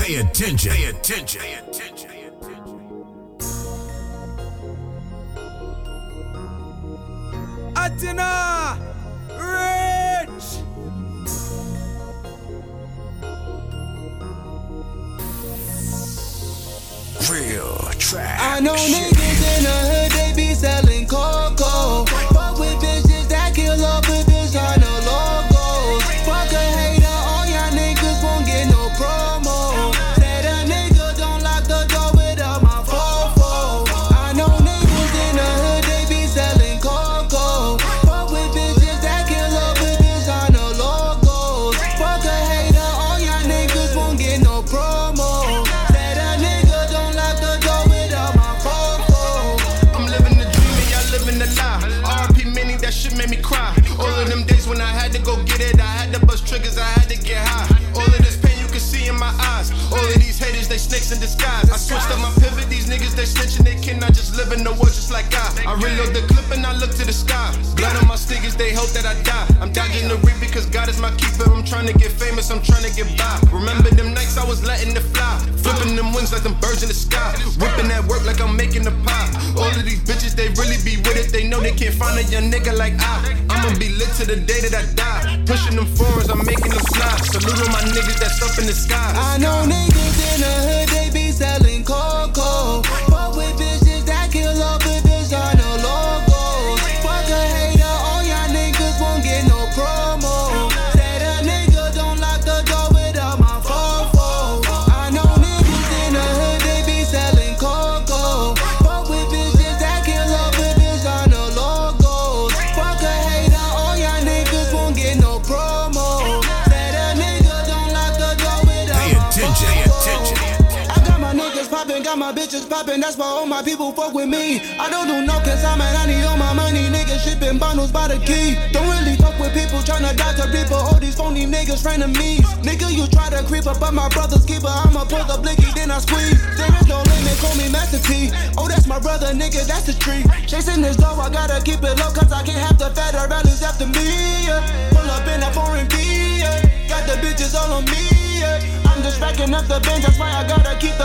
Pay attention. Pay attention. Pay attention. Atina! Rich! Real trap. I know niggas world just like I. I reload the clip and I look to the sky. Blood on my stickers, they hope that I die. I'm dodging the reap because God is my keeper. I'm trying to get famous, I'm trying to get by. Remember them nights I was letting it fly. Flipping them wings like them birds in the sky. Whipping that work like I'm making a pie. All of these bitches, they really be with it. They know they can't find a young nigga like I. I'ma be lit to the day that I die. Pushing them foreigns, I'm making them fly. Salute all my niggas that's up in the sky. I know niggas in the hood, attention. I got my niggas poppin', got my bitches poppin', that's why all my people fuck with me. I don't do no consignment, I need all my money, niggas shipping bundles by the key. Don't really fuck with people tryna dodge the reaper, all these phony niggas frenemies. Nigga, you try to creep up, but my brother's keeper, I'ma pull the blicky, then I squeeze. There is no limit, call me Master P. Oh, that's my brother, nigga, that's the tree. Chasing this dough, I gotta keep it low, cause I can't have the federales after me. Yeah. Pull up in a foreign V, yeah. got the bitches all on me. Racking up the bench, that's why I gotta keep